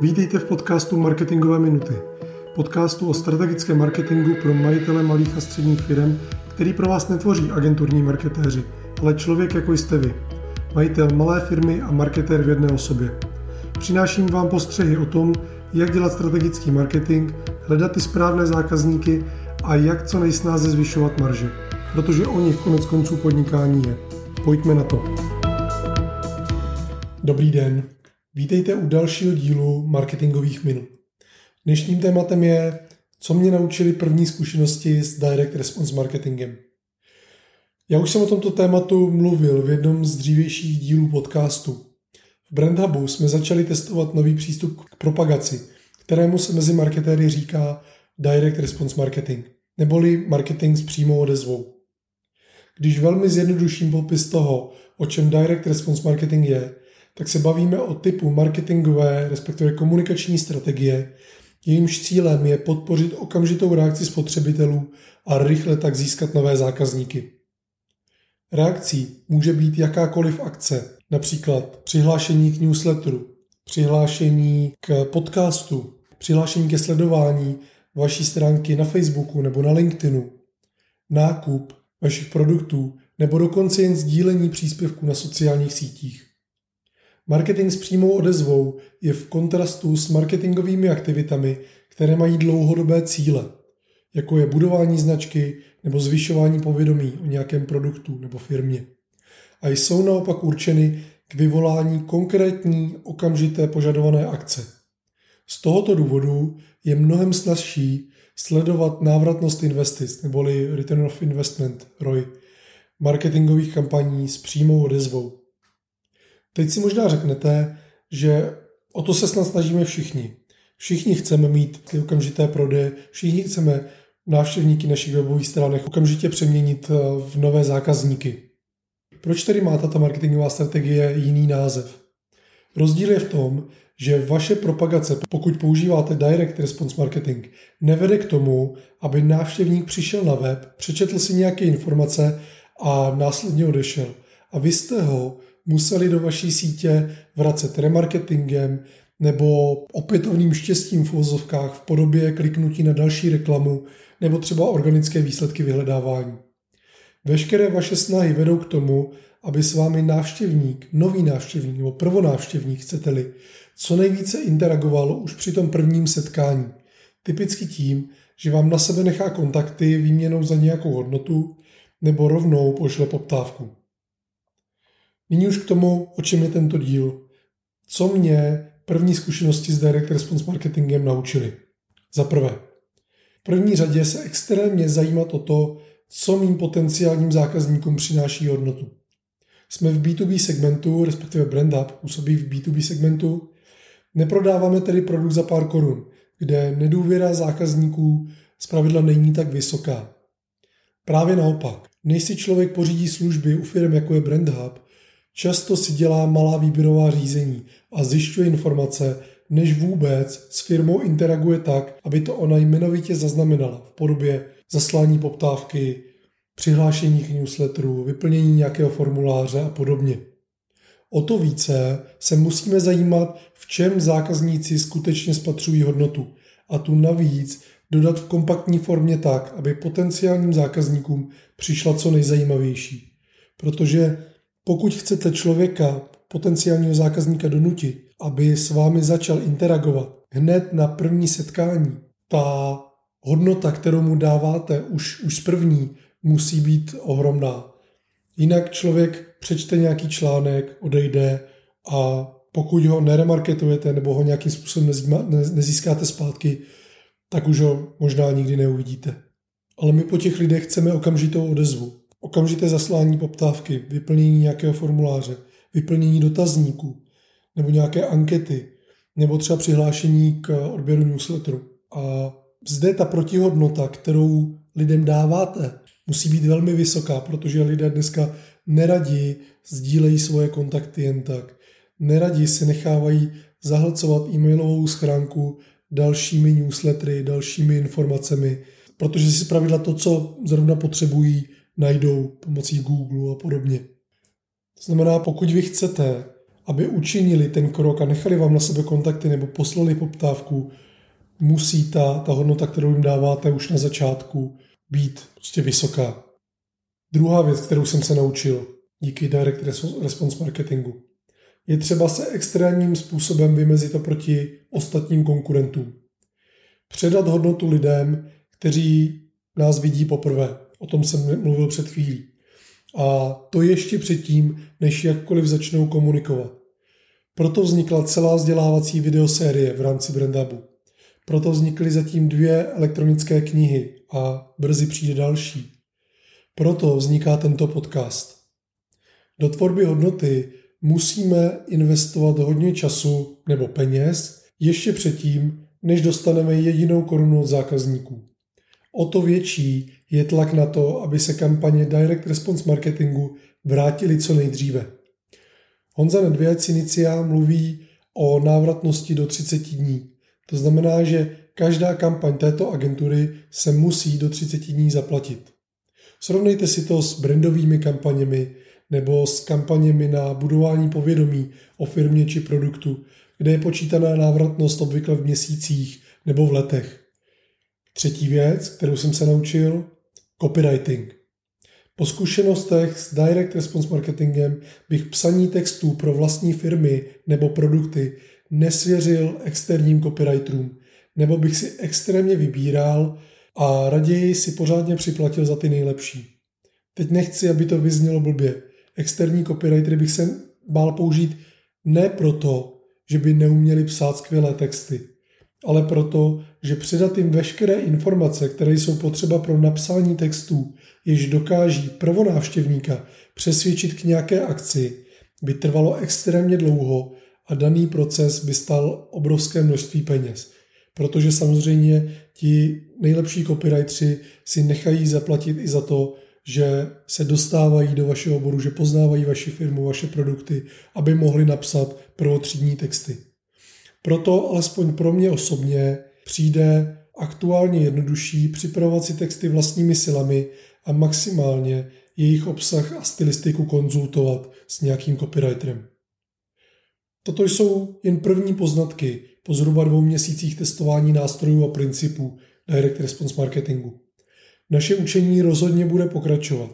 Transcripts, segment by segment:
Vítejte v podcastu Marketingové minuty. Podcastu o strategickém marketingu pro majitele malých a středních firm, který pro vás netvoří agenturní marketéři, ale člověk jako jste vy. Majitel malé firmy a marketér v jedné osobě. Přináším vám postřehy o tom, jak dělat strategický marketing, hledat ty správné zákazníky a jak co nejsnáze zvyšovat marže. Protože o nich konec konců podnikání je. Pojďme na to. Dobrý den. Vítejte u dalšího dílu marketingových minut. Dnešním tématem je, co mě naučili první zkušenosti s direct response marketingem. Já už jsem o tomto tématu mluvil v jednom z dřívějších dílů podcastu. V Brand Hubu jsme začali testovat nový přístup k propagaci, kterému se mezi marketéry říká direct response marketing, neboli marketing s přímou odezvou. Když velmi zjednoduším popis toho, o čem direct response marketing je, tak se bavíme o typu marketingové, respektive komunikační strategie, jejímž cílem je podpořit okamžitou reakci spotřebitelů a rychle tak získat nové zákazníky. Reakcí může být jakákoliv akce, například přihlášení k newsletteru, přihlášení k podcastu, přihlášení ke sledování vaší stránky na Facebooku nebo na LinkedInu, nákup vašich produktů nebo dokonce jen sdílení příspěvků na sociálních sítích. Marketing s přímou odezvou je v kontrastu s marketingovými aktivitami, které mají dlouhodobé cíle, jako je budování značky nebo zvyšování povědomí o nějakém produktu nebo firmě. A jsou naopak určeny k vyvolání konkrétní okamžité požadované akce. Z tohoto důvodu je mnohem snazší sledovat návratnost investic neboli Return of Investment ROI marketingových kampaní s přímou odezvou. Teď si možná řeknete, že o to se snad snažíme všichni. Všichni chceme mít ty okamžité prodeje, všichni chceme návštěvníky našich webových stránek okamžitě přeměnit eh, v nové zákazníky. Proč tedy má tato marketingová strategie jiný název? Rozdíl je v tom, že vaše propagace, pokud používáte direct response marketing, nevede k tomu, aby návštěvník přišel na web, přečetl si nějaké informace a následně odešel. A vy jste ho museli do vaší sítě vracet remarketingem nebo opětovným štěstím v uvozovkách v podobě kliknutí na další reklamu nebo třeba organické výsledky vyhledávání. Veškeré vaše snahy vedou k tomu, aby s vámi návštěvník, nový návštěvník nebo prvonávštěvník, chcete-li, co nejvíce interagoval už při tom prvním setkání. Typicky tím, že vám na sebe nechá kontakty výměnou za nějakou hodnotu nebo rovnou pošle poptávku. Nyní už k tomu, o čem je tento díl. Co mě první zkušenosti s direct response marketingem naučili? Za prvé, v první řadě se extrémně zajímat o to, co mým potenciálním zákazníkům přináší hodnotu. Jsme v B2B segmentu, respektive Brand Up působí v B2B segmentu. Neprodáváme tedy produkt za pár korun, kde nedůvěra zákazníků zpravidla není tak vysoká. Právě naopak, než si člověk pořídí služby u firm jako je Brand Hub, často si dělá malá výběrová řízení a zjišťuje informace, než vůbec s firmou interaguje tak, aby to ona jmenovitě zaznamenala v podobě zaslání poptávky, přihlášení k newsletteru, vyplnění nějakého formuláře a podobně. O to více se musíme zajímat, v čem zákazníci skutečně spatřují hodnotu a tu navíc dodat v kompaktní formě tak, aby potenciálním zákazníkům přišla co nejzajímavější. Protože pokud chcete člověka, potenciálního zákazníka donutit, aby s vámi začal interagovat hned na první setkání, ta hodnota, kterou mu dáváte už, už z první, musí být ohromná. Jinak člověk přečte nějaký článek, odejde a pokud ho neremarketujete nebo ho nějakým způsobem nezískáte zpátky, tak už ho možná nikdy neuvidíte. Ale my po těch lidech chceme okamžitou odezvu. Okamžité zaslání poptávky, vyplnění nějakého formuláře, vyplnění dotazníků nebo nějaké ankety, nebo třeba přihlášení k odběru newsletteru. A zde ta protihodnota, kterou lidem dáváte, musí být velmi vysoká, protože lidé dneska neradi sdílejí svoje kontakty jen tak. Neradi si nechávají zahlcovat e-mailovou schránku dalšími newslettery, dalšími informacemi, protože si pravidla to, co zrovna potřebují, najdou pomocí Google a podobně. To znamená, pokud vy chcete, aby učinili ten krok a nechali vám na sebe kontakty nebo poslali poptávku, musí ta, ta hodnota, kterou jim dáváte už na začátku, být prostě vysoká. Druhá věc, kterou jsem se naučil díky direct response marketingu, je třeba se extrémním způsobem vymezit oproti ostatním konkurentům. Předat hodnotu lidem, kteří nás vidí poprvé. O tom jsem mluvil před chvílí. A to ještě předtím, než jakkoliv začnou komunikovat. Proto vznikla celá vzdělávací videosérie v rámci Brandabu. Proto vznikly zatím dvě elektronické knihy a brzy přijde další. Proto vzniká tento podcast. Do tvorby hodnoty musíme investovat hodně času nebo peněz ještě předtím, než dostaneme jedinou korunu od zákazníků. O to větší je tlak na to, aby se kampaně Direct Response Marketingu vrátily co nejdříve. Honza Nedvěd Inicia mluví o návratnosti do 30 dní. To znamená, že každá kampaň této agentury se musí do 30 dní zaplatit. Srovnejte si to s brandovými kampaněmi nebo s kampaněmi na budování povědomí o firmě či produktu, kde je počítaná návratnost obvykle v měsících nebo v letech. Třetí věc, kterou jsem se naučil, copywriting. Po zkušenostech s direct response marketingem bych psaní textů pro vlastní firmy nebo produkty nesvěřil externím copywriterům, nebo bych si extrémně vybíral a raději si pořádně připlatil za ty nejlepší. Teď nechci, aby to vyznělo blbě. Externí copywritery bych se bál použít ne proto, že by neuměli psát skvělé texty, ale proto, že předat jim veškeré informace, které jsou potřeba pro napsání textů, jež dokáží prvonávštěvníka přesvědčit k nějaké akci, by trvalo extrémně dlouho a daný proces by stal obrovské množství peněz. Protože samozřejmě ti nejlepší copywriteri si nechají zaplatit i za to, že se dostávají do vašeho oboru, že poznávají vaši firmu, vaše produkty, aby mohli napsat prvotřídní texty. Proto alespoň pro mě osobně přijde aktuálně jednodušší připravovat si texty vlastními silami a maximálně jejich obsah a stylistiku konzultovat s nějakým copywriterem. Toto jsou jen první poznatky po zhruba dvou měsících testování nástrojů a principů Direct Response Marketingu. Naše učení rozhodně bude pokračovat.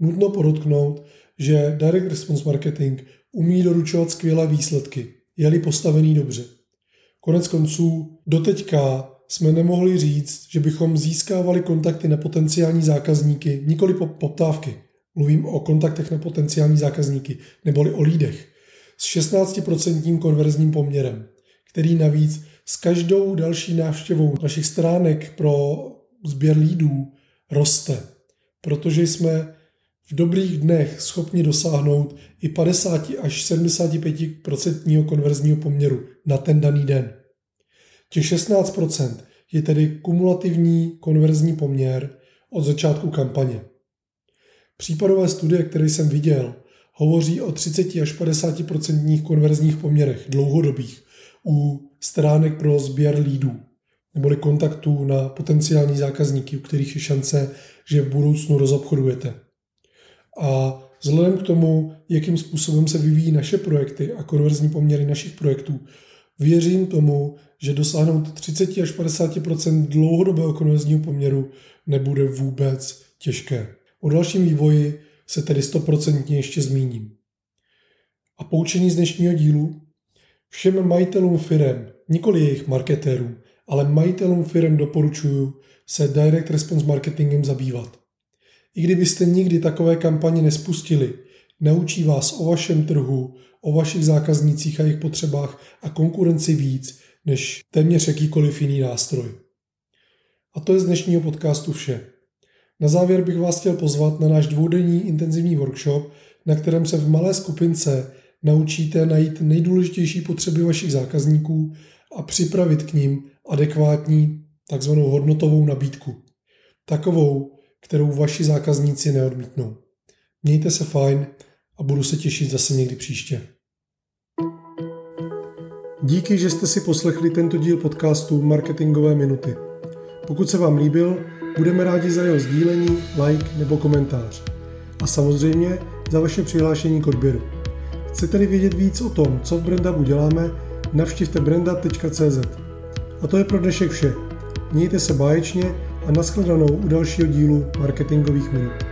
Nutno podotknout, že Direct Response Marketing umí doručovat skvělé výsledky, je-li postavený dobře. Konec konců, doteďka jsme nemohli říct, že bychom získávali kontakty na potenciální zákazníky, nikoli po poptávky. Mluvím o kontaktech na potenciální zákazníky, neboli o lídech. S 16% konverzním poměrem, který navíc s každou další návštěvou našich stránek pro sběr lídů roste, protože jsme v dobrých dnech schopni dosáhnout i 50 až 75% konverzního poměru na ten daný den. Těch 16% je tedy kumulativní konverzní poměr od začátku kampaně. Případové studie, které jsem viděl, hovoří o 30 až 50% konverzních poměrech dlouhodobých u stránek pro sběr lídů neboli kontaktů na potenciální zákazníky, u kterých je šance, že v budoucnu rozobchodujete. A vzhledem k tomu, jakým způsobem se vyvíjí naše projekty a konverzní poměry našich projektů, věřím tomu, že dosáhnout 30 až 50% dlouhodobého konverzního poměru nebude vůbec těžké. O dalším vývoji se tedy 100% ještě zmíním. A poučení z dnešního dílu? Všem majitelům firem, nikoli jejich marketérům, ale majitelům firm doporučuji se direct response marketingem zabývat. I kdybyste nikdy takové kampaně nespustili, naučí vás o vašem trhu, o vašich zákaznících a jejich potřebách a konkurenci víc než téměř jakýkoliv jiný nástroj. A to je z dnešního podcastu vše. Na závěr bych vás chtěl pozvat na náš dvoudenní intenzivní workshop, na kterém se v malé skupince naučíte najít nejdůležitější potřeby vašich zákazníků a připravit k ním adekvátní takzvanou hodnotovou nabídku. Takovou, kterou vaši zákazníci neodmítnou. Mějte se fajn a budu se těšit zase někdy příště. Díky, že jste si poslechli tento díl podcastu Marketingové minuty. Pokud se vám líbil, budeme rádi za jeho sdílení, like nebo komentář. A samozřejmě za vaše přihlášení k odběru. Chcete-li vědět víc o tom, co v Brandupu děláme, navštivte brandup.cz. A to je pro dnešek vše. Mějte se báječně a nashledanou u dalšího dílu marketingových minut.